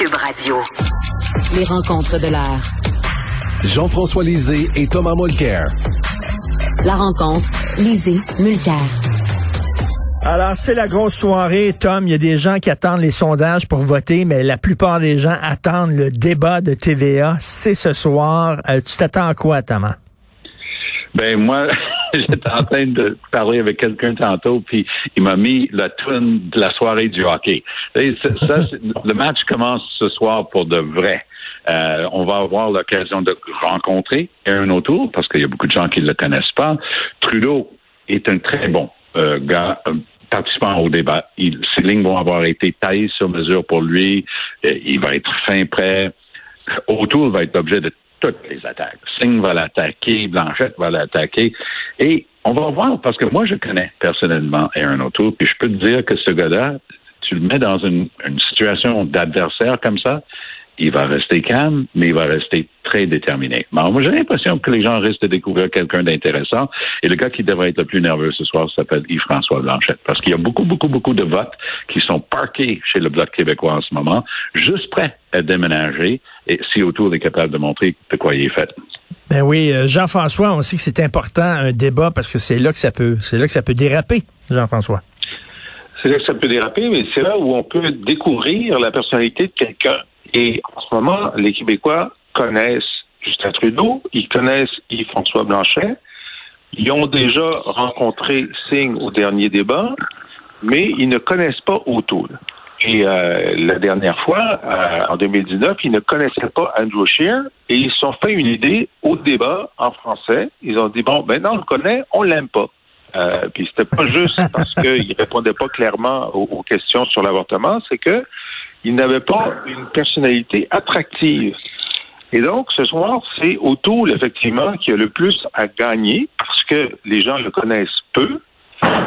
Cube Radio. Les rencontres de l'art. Jean-François Lisée et Thomas Mulcair. La rencontre, Lisée, Mulcair. Alors, c'est la grosse soirée, Tom. Il y a des gens qui attendent les sondages pour voter, mais la plupart des gens attendent le débat de TVA. C'est ce soir. Euh, tu t'attends à quoi, Thomas? Ben moi, j'étais en train de parler avec quelqu'un tantôt, puis il m'a mis la tune de la soirée du hockey. Ça, le match commence ce soir pour de vrai. Euh, on va avoir l'occasion de rencontrer Aaron O'Toole, parce qu'il y a beaucoup de gens qui ne le connaissent pas. Trudeau est un très bon euh, gars, participant au débat. Ces lignes vont avoir été taillées sur mesure pour lui. Euh, il va être fin prêt. Autour va être objet de toutes les attaques. Singh va l'attaquer, Blanchette va l'attaquer. Et on va voir, parce que moi, je connais personnellement Aaron O'Toole, puis je peux te dire que ce gars-là, tu le mets dans une, une situation d'adversaire comme ça, il va rester calme, mais il va rester très déterminé. moi, j'ai l'impression que les gens risquent de découvrir quelqu'un d'intéressant. Et le gars qui devrait être le plus nerveux ce soir s'appelle Yves-François Blanchette. Parce qu'il y a beaucoup, beaucoup, beaucoup de votes qui sont parqués chez le Bloc québécois en ce moment, juste prêts à déménager. Et si autour est capable de montrer de quoi il est fait. Ben oui, euh, Jean-François, on sait que c'est important un débat parce que c'est là que ça peut, c'est là que ça peut déraper, Jean-François. C'est là que ça peut déraper, mais c'est là où on peut découvrir la personnalité de quelqu'un. Et en ce moment, les Québécois connaissent Justin Trudeau, ils connaissent Yves-François Blanchet, ils ont déjà rencontré Singh au dernier débat, mais ils ne connaissent pas O'Toole. Et euh, la dernière fois, euh, en 2019, ils ne connaissaient pas Andrew Scheer et ils se sont fait une idée au débat en français. Ils ont dit bon, maintenant on le connaît, on l'aime pas. Euh, puis c'était pas juste parce qu'il répondait pas clairement aux, aux questions sur l'avortement, c'est que il n'avait pas une personnalité attractive. Et donc, ce soir, c'est O'Toole, effectivement, qui a le plus à gagner parce que les gens le connaissent peu.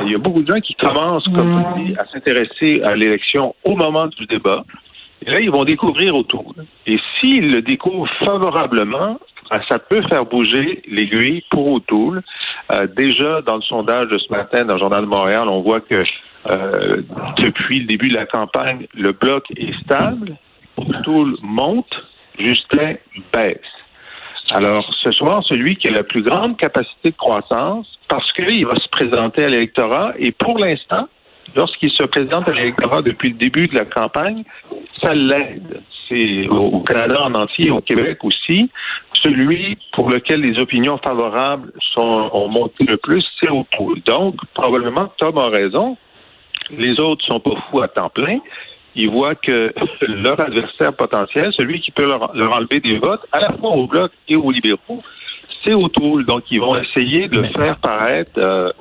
Il y a beaucoup de gens qui commencent, comme tu dis, à s'intéresser à l'élection au moment du débat. Et là, ils vont découvrir O'Toole. Et s'ils le découvrent favorablement, ben, ça peut faire bouger l'aiguille pour O'Toole. Euh, déjà, dans le sondage de ce matin dans le Journal de Montréal, on voit que euh, depuis le début de la campagne, le bloc est stable, O'Toole monte, Justin baisse. Alors, ce soir, celui qui a la plus grande capacité de croissance, parce qu'il va se présenter à l'électorat, et pour l'instant, lorsqu'il se présente à l'électorat depuis le début de la campagne, ça l'aide. C'est au Canada en entier, au Québec aussi, celui pour lequel les opinions favorables sont, ont monté le plus, c'est O'Toole. Donc, probablement, Tom a raison les autres sont pas fous à temps plein. Ils voient que leur adversaire potentiel, celui qui peut leur, enlever des votes, à la fois au bloc et aux libéraux, c'est O'Toole. Donc, ils vont essayer de faire paraître euh,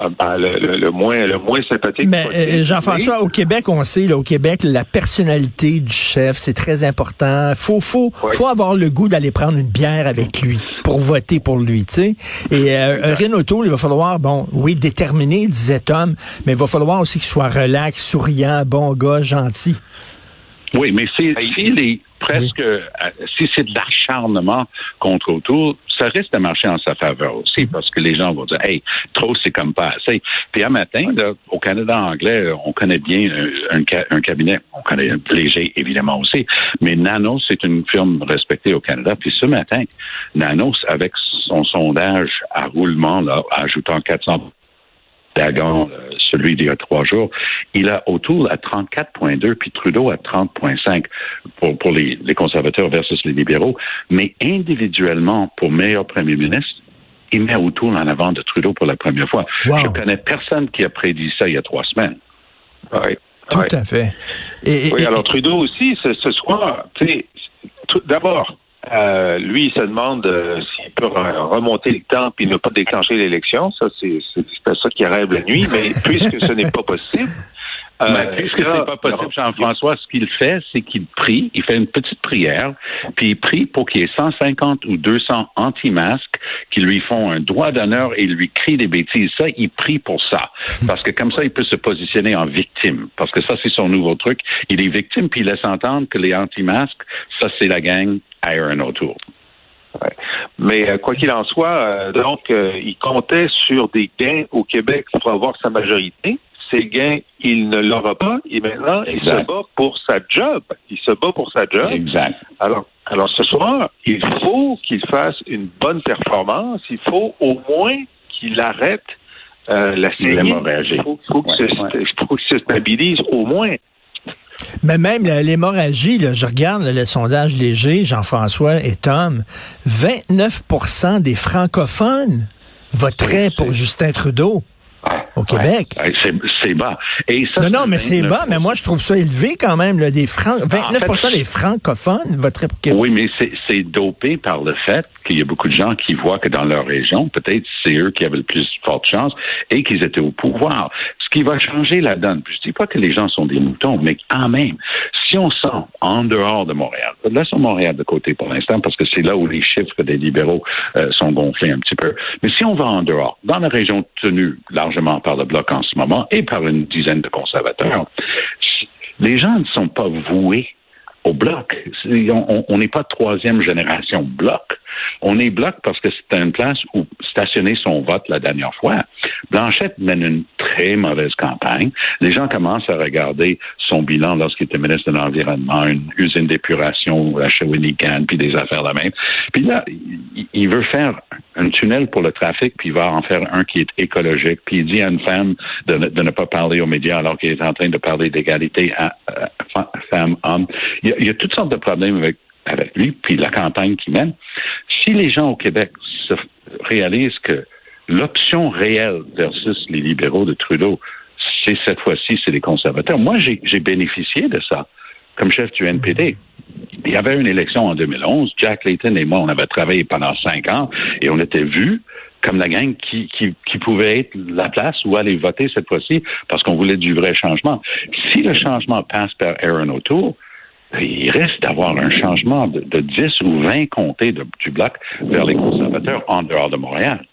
ben, le, moins le moins sympathique. Mais euh, Jean-François, au Québec, on sait, là, au Québec, la personnalité du chef, c'est très important. Faut faut faut avoir le goût d'aller prendre une bière avec lui pour voter pour lui, tu sais. Et euh, Renato, il va falloir, bon, oui, déterminé, disait Tom, mais il va falloir aussi qu'il soit relax, souriant, bon gars, gentil. Oui, mais c'est est presque, euh, si c'est de l'acharnement contre autour, ça risque de marcher en sa faveur aussi, parce que les gens vont dire, hey, trop, c'est comme pas assez. Puis un matin, au Canada anglais, on connaît bien un, un, cabinet, on connaît léger évidemment aussi, mais Nanos, c'est une firme respectée au Canada. Puis ce matin, Nanos, avec son sondage à roulement, là, ajoutant 400 Dagon, euh, celui d'il y a trois jours, il a autour à 34,2 puis Trudeau à 30,5 pour, pour les, les, conservateurs versus les libéraux. Mais individuellement, pour meilleur premier ministre, il met autour en avant de Trudeau pour la première fois. Je connais personne qui a prédit ça il y a trois semaines. Oui. Tout à fait. oui, alors Trudeau aussi, ce, ce soir, d'abord, euh, lui, il se demande euh, s'il peut remonter le temps puis ne pas déclencher l'élection. Ça, c'est ça qui rêve la nuit. Mais puisque ce n'est pas possible, Euh, puisque c'est pas possible, Jean-François, ce qu'il fait, c'est qu'il prie, il fait une petite prière, puis il prie pour qu'il y ait 150 ou 200 anti-masques qui lui font un droit d'honneur et lui crient des bêtises. Ça, il prie pour ça. Parce que comme ça, il peut se positionner en victime. Parce que ça, c'est son nouveau truc. Il est victime, puis il laisse entendre que les anti-masques, ça, c'est la gang à Aaron O'Toole. Mais euh, quoi qu'il en soit, euh, donc, euh, il comptait sur des gains au Québec pour avoir sa majorité. Ces gains, il ne l'aura pas. Et maintenant, il se bat pour sa job. Il se bat pour sa job. Exact. Alors, alors ce soir, il faut qu'il fasse une bonne performance. Il faut au moins qu'il arrête la série. Il faut, faut qu'il se stabilise au moins. Mais même l'hémorragie, je regarde le sondage léger, Jean-François et Tom, 29% des francophones voteraient pour Justin Trudeau au Québec. c'est bas. Et ça, non, non, mais c'est bas, mais moi, je trouve ça élevé quand même. Là, des francs, 29% des francophones voteraient pour Québec. Oui, mais c'est dopé par le fait qu'il y a beaucoup de gens qui voient que dans leur région, peut-être c'est eux qui avaient le plus forte chance et qu'ils étaient au pouvoir. Ce qui va changer la donne. Je dis pas que les gens sont des moutons, mais quand même, si on sent en dehors de Montréal, laissons Montréal de côté pour l'instant parce que c'est là où les chiffres des libéraux euh, sont gonflés un petit peu. Mais si on va en dehors, dans la région tenue largement par le bloc en ce moment et par une dizaine de conservateurs, les gens ne sont pas voués au bloc. On n'est pas troisième génération bloc. On est bloc parce que c'est une place où stationner son vote la dernière fois. Blanchette mène une très mauvaise campagne. Les gens commencent à regarder son bilan lorsqu'il était ministre de l'Environnement, une usine d'épuration à Shawinigan, puis des affaires la même. Puis là, il veut faire un tunnel pour le trafic, puis il va en faire un qui est écologique. Puis il dit à une femme de, ne pas parler aux médias alors qu'il est en train de parler d'égalité à, femme-homme. Il, il, y a toutes sortes de problèmes avec, avec lui, puis la campagne qu'il mène. Si les gens au Québec se réalisent que l'option réelle versus les libéraux de Trudeau, c'est cette fois-ci, c'est les conservateurs. Moi, j'ai bénéficié de ça comme chef du NPD. Il y avait une élection en 2011. Jack Layton et moi, on avait travaillé pendant cinq ans et on était vus comme la gang qui, qui, pouvait être la place où aller voter cette fois-ci parce qu'on voulait du vrai changement. Si le changement passe par Aaron O'Toole, il risque d'avoir un changement de, de 10 ou 20 comtés du bloc vers les conservateurs en dehors de Montréal.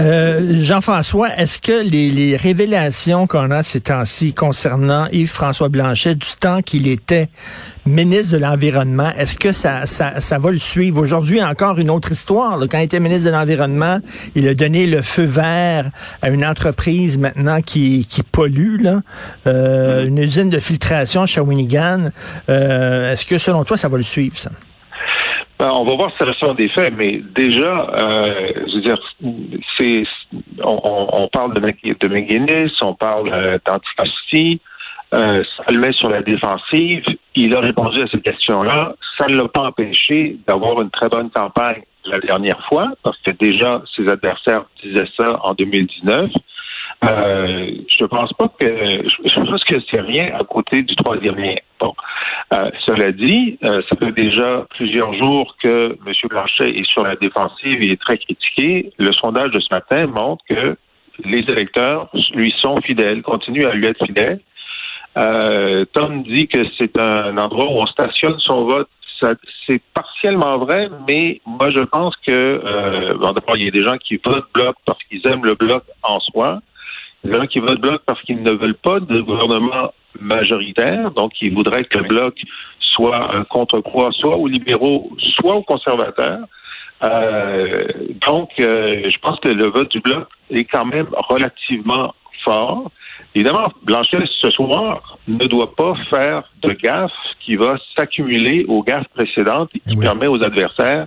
Euh, Jean-François, est-ce que les, révélations qu'on a ces temps-ci concernant Yves-François Blanchet, du temps qu'il était ministre de l'Environnement, est-ce que ça, ça, va le suivre? Aujourd'hui, encore une autre histoire. Quand il était ministre de l'Environnement, il a donné le feu vert à une entreprise maintenant qui, qui pollue, là, euh, une usine de filtration à Shawinigan. Euh, est-ce que selon toi, ça va le suivre, ça? Ben, on va voir si ça sont des faits, mais déjà, euh, je veux dire, c'est, on, parle de, McGuinness, on parle euh, euh, ça le met sur la défensive. Il a répondu à cette question-là. Ça ne l'a pas empêché d'avoir une très bonne campagne la dernière fois, parce que déjà, ses adversaires disaient ça en 2019. Euh, je pense pas que je pense que c'est rien à côté du troisième lien. Bon, euh, cela dit, euh, ça fait déjà plusieurs jours que M. Blanchet est sur la défensive et est très critiqué. Le sondage de ce matin montre que les électeurs lui sont fidèles, continuent à lui être fidèles. Euh, Tom dit que c'est un endroit où on stationne son vote. C'est partiellement vrai, mais moi je pense que euh, bon, d'abord il y a des gens qui votent bloc parce qu'ils aiment le bloc en soi. Les gens qui votent bloc parce qu'ils ne veulent pas de gouvernement majoritaire, donc ils voudraient que le bloc soit un contre-poids, soit aux libéraux, soit aux conservateurs. Euh, donc, euh, je pense que le vote du bloc est quand même relativement fort. Évidemment, Blanchet, ce soir, ne doit pas faire de gaffe qui va s'accumuler aux gaffes précédentes et qui permet aux adversaires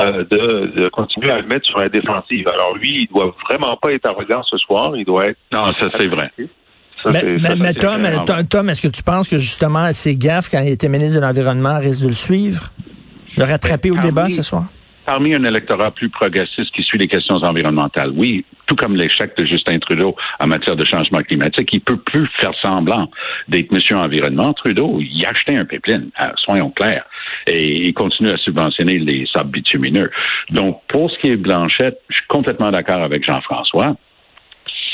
euh, de, continuer à le mettre sur la défensive. Alors lui, il doit vraiment pas être arrogant ce soir. Il doit être. Non, ça c'est vrai. mais, Tom, Tom est-ce que tu penses que justement ces gaffes, quand il était ministre de l'Environnement, risquent de le suivre, le rattraper au débat ce soir? parmi un électorat plus progressiste qui suit les questions environnementales, oui, tout comme l'échec de Justin Trudeau en matière de changement climatique, il peut plus faire semblant d'être monsieur environnement. Trudeau, il a acheté un pipeline, hein, soyons clairs, et il continue à subventionner les sables bitumineux. Donc, pour ce qui est Blanchette, je suis complètement d'accord avec Jean-François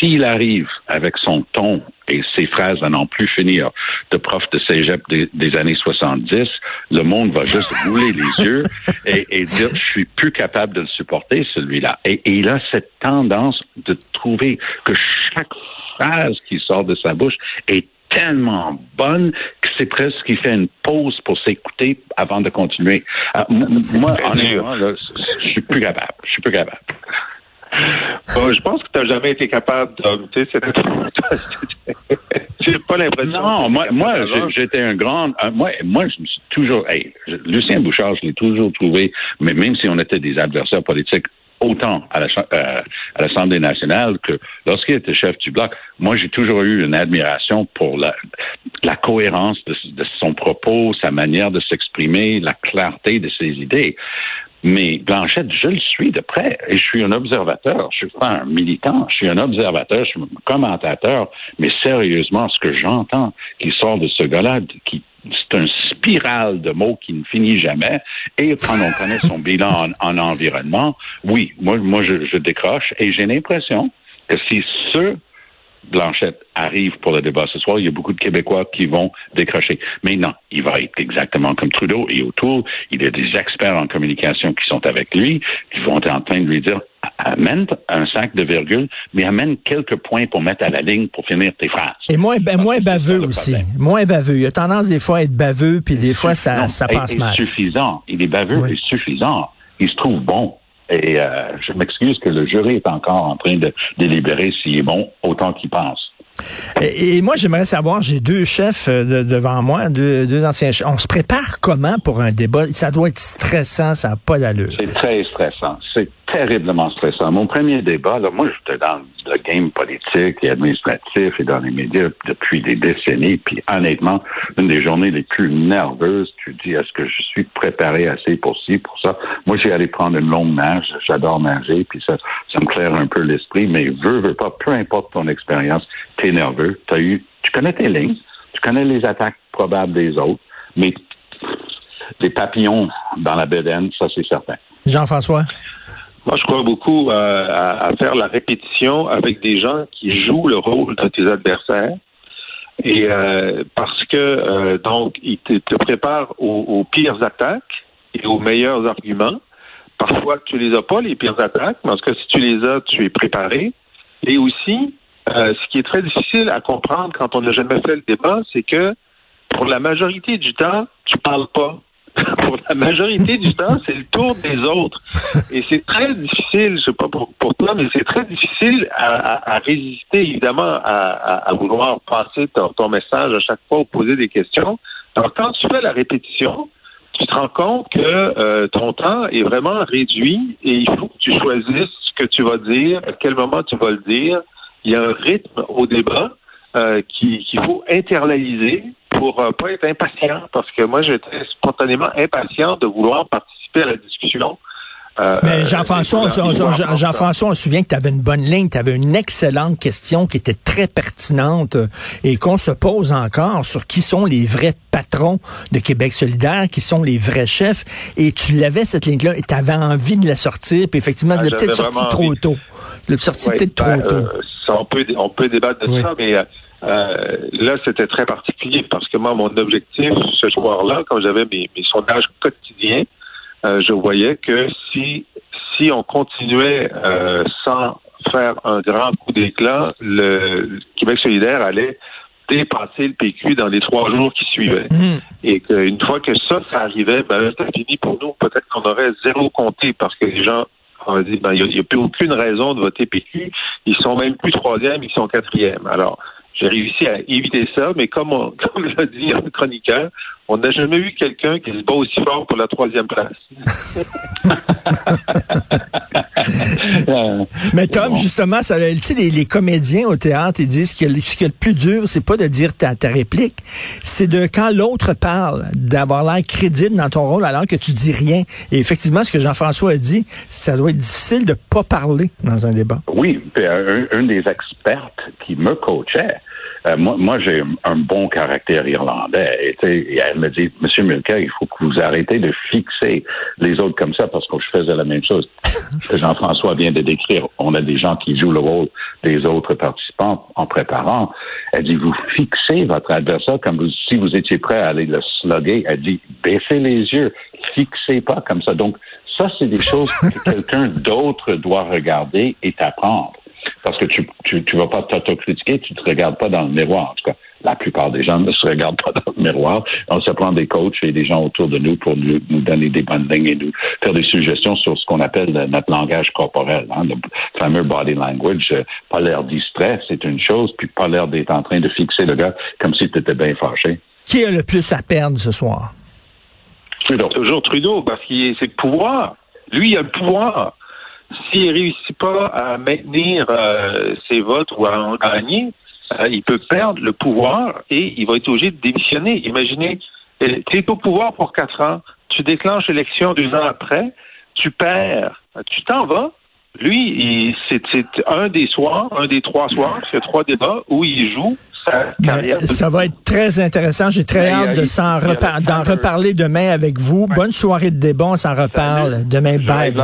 s'il arrive avec son ton et ses phrases à n'en plus finir de prof de cégep des, années 70, le monde va juste rouler les yeux et, dire je suis plus capable de le supporter celui-là. Et, et il a cette tendance de trouver que chaque phrase qui sort de sa bouche est tellement bonne que c'est presque qu'il fait une pause pour s'écouter avant de continuer. Euh, moi, honnêtement, je suis plus capable. Je suis plus capable. je pense que tu n'as jamais été capable de. J'ai pas l'impression. Non, moi, moi j'étais un grand. Euh, moi, moi, je me suis toujours. Hey, Lucien Bouchard, je l'ai toujours trouvé, mais même si on était des adversaires politiques autant euh, à l'Assemblée nationale que lorsqu'il était chef du bloc. Moi, j'ai toujours eu une admiration pour la, la cohérence de, de, son propos, sa manière de s'exprimer, la clarté de ses idées. Mais Blanchette, je le suis de près et je suis un observateur. Je suis pas un militant, je suis un observateur, je suis un commentateur. Mais sérieusement, ce que j'entends qui sort de ce gars-là, c'est un spirale de mots qui ne finit jamais. Et quand on connaît son bilan en, environnement, oui, moi, je, je décroche et j'ai l'impression que si ce Blanchette arrive pour le débat ce soir, il y a beaucoup de Québécois qui vont décrocher. Mais non, il va être exactement comme Trudeau et autour. Il y a des experts en communication qui sont avec lui, qui vont être en train de lui dire amène un sac de virgule, mais amène quelques points pour mettre à la ligne pour finir tes phrases. Et moins, ben, moins baveux aussi. Moins baveux. Il a tendance des fois à être baveux, puis des fois ça, ça passe mal. suffisant. Il est baveux et suffisant. Il se trouve bon. Et euh, je m'excuse que le jury est encore en train de délibérer s'il est bon autant qu'il pense. Et, moi, j'aimerais savoir, j'ai deux chefs euh, devant moi, deux, deux, anciens chefs. On se prépare comment pour un débat? Ça doit être stressant, ça n'a pas d'allure. C'est très stressant. C'est terriblement stressant. Mon premier débat, là, moi, j'étais dans le game politique et administratif et dans les médias depuis des décennies. Puis honnêtement, une des journées les plus nerveuses, tu dis, est-ce que je suis préparé assez pour ci, pour ça? Moi, j'ai allé prendre une longue nage. J'adore nager, puis ça, ça me claire un peu l'esprit. Mais veux, veux pas, peu importe ton expérience, t'es nerveux. As eu, tu connais tes lignes, tu connais les attaques probables des autres, mais les papillons dans la bedaine, ça c'est certain. Jean-François? Moi, je crois beaucoup euh, à, faire la répétition avec des gens qui jouent le rôle de tes adversaires. Et euh, parce que euh, donc ils te, préparent aux, pires attaques et aux meilleurs arguments. Parfois, tu les as pas les pires attaques, mais en tout cas, si tu les as, tu es préparé. Et aussi, ce qui est très difficile à comprendre quand on n'a jamais fait le débat, c'est que pour la majorité du temps, tu parles pas. pour la majorité du temps, c'est le tour des autres. Et c'est très difficile, je sais pas pour, toi, mais c'est très difficile à, résister, évidemment, à, vouloir passer ton, message à chaque fois ou poser des questions. Alors, quand tu fais la répétition, tu te rends compte que euh, ton temps est vraiment réduit et il faut que tu choisisses ce que tu vas dire, à quel moment tu vas le dire. Il y a un rythme au débat euh, qu'il faut internaliser pour euh, pas être impatient, parce que moi, j'étais spontanément impatient de vouloir participer à la discussion. Euh, Mais Jean-François, on, Jean-François, on se souvient que tu avais une bonne ligne, tu avais une excellente question qui était très pertinente euh, et qu'on se pose encore sur qui sont les vrais patrons de Québec solidaire, qui sont les vrais chefs. Et tu l'avais, cette ligne-là, et tu avais envie de la sortir, puis effectivement, tu l'as peut-être sorti trop tôt. Tu l'as sorti peut-être trop ben, on, peut, on peut débattre de ça, mais euh, là, c'était très particulier parce que moi, mon objectif ce soir-là, quand j'avais mes, sondages quotidiens, euh, je voyais que si si on continuait euh, sans faire un grand coup d'éclat, le Québec solidaire allait dépasser le PQ dans les trois jours qui suivaient. Mmh. Et qu'une fois que ça, ça arrivait, ben c'était fini pour nous. Peut-être qu'on aurait zéro compté parce que les gens on dit ben, il n'y a, plus aucune raison de voter PQ. Ils sont même plus troisième, ils sont quatrième. Alors, j'ai réussi à éviter ça, mais comme, comme l'a dit un chroniqueur, on n'a jamais eu quelqu'un qui se bat aussi fort pour la troisième place. mais Tom, justement, ça, tu sais, les, comédiens au théâtre, ils disent que ce qui est le plus dur, c'est pas de dire ta, ta réplique, c'est de quand l'autre parle, d'avoir l'air crédible dans ton rôle alors que tu dis rien. Et effectivement, ce que Jean-François a dit, ça doit être difficile de pas parler dans un débat. Oui, un, un des experts qui me coachait Euh, moi, moi j'ai un bon caractère irlandais. Et, elle me dit, Monsieur Mulcair, il faut que vous arrêtez de fixer les autres comme ça parce que je faisais la même chose. Jean-François vient de décrire. On a des gens qui jouent le rôle des autres participants en préparant. Elle dit, vous fixez votre adversaire comme si vous étiez prêt à aller le slugger. Elle dit, baissez les yeux, fixez pas comme ça. Donc, ça, c'est des choses que quelqu'un d'autre doit regarder et t'apprendre. Parce que tu, tu, tu vas pas t'autocritiquer, tu te regardes pas dans le miroir. En tout cas, la plupart des gens ne se regardent pas dans le miroir. On se prend des coachs et des gens autour de nous pour nous, donner des bonnes lignes et nous faire des suggestions sur ce qu'on appelle notre langage corporel, hein, le fameux body language. Euh, pas l'air distrait, c'est une chose, puis pas l'air d'être en train de fixer le gars comme si tu étais bien fâché. Qui a le plus à perdre ce soir? Trudeau. Toujours Trudeau, parce qu'il c'est le pouvoir. Lui, il a le pouvoir. S'il réussit pas à maintenir euh, ses votes ou à en gagner, euh, il peut perdre le pouvoir et il va être obligé de démissionner. Imaginez, tu es au pouvoir pour quatre ans, tu déclenches l'élection deux ans après, tu perds, tu t'en vas. Lui, c'est un des soirs, un des trois soirs, c'est trois débats où il joue ça va être très intéressant. J'ai très hâte de s'en d'en reparler demain avec vous. Bonne soirée de débat. On s'en reparle demain. Bye.